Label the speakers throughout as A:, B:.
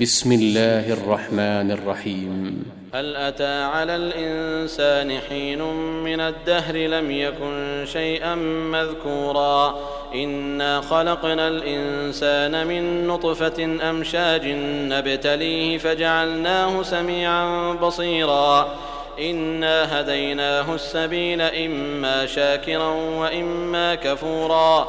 A: بسم الله الرحمن الرحيم.
B: هل أتى على الإنسان حين من الدهر لم يكن شيئا مذكورا؟ إنا خلقنا الإنسان من نطفة أمشاج نبتليه فجعلناه سميعا بصيرا. إنا هديناه السبيل إما شاكرا وإما كفورا.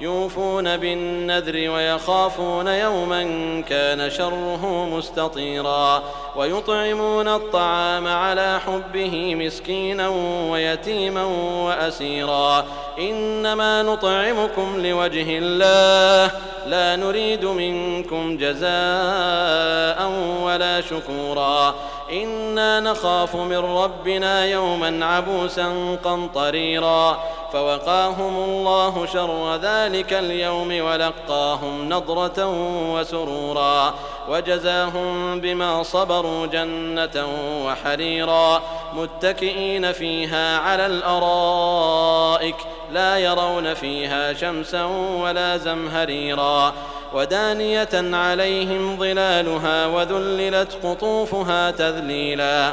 B: يوفون بالنذر ويخافون يوما كان شره مستطيرا ويطعمون الطعام على حبه مسكينا ويتيما وأسيرا إنما نطعمكم لوجه الله لا نريد منكم جزاء ولا شكورا إنا نخاف من ربنا يوما عبوسا قمطريرا فوقاهم الله شر ذلك اليوم ولقاهم نضرة وسرورا وجزاهم بما صبروا جنة وحريرا متكئين فيها على الأرائك لا يرون فيها شمسا ولا زمهريرا ودانية عليهم ظلالها وذللت قطوفها تذليلا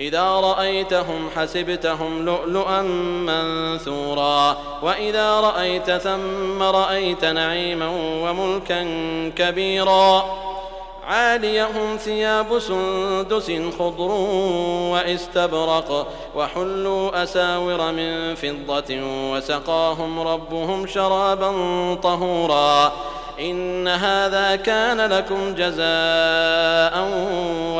B: إذا رأيتهم حسبتهم لؤلؤا منثورا. وإذا رأيت ثم رأيت نعيما وملكا كبيرا. عاليهم ثياب سندس خضر وإستبرق وحلوا أساور من فضة وسقاهم ربهم شرابا طهورا. إن هذا كان لكم جزاء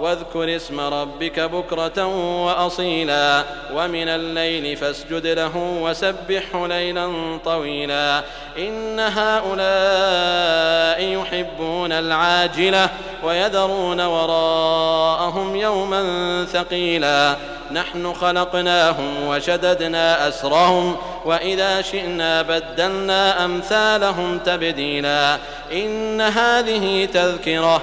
B: واذكر اسم ربك بكرة وأصيلا ومن الليل فاسجد له وسبحه ليلا طويلا إن هؤلاء يحبون العاجلة ويذرون وراءهم يوما ثقيلا نحن خلقناهم وشددنا أسرهم وإذا شئنا بدلنا أمثالهم تبديلا إن هذه تذكرة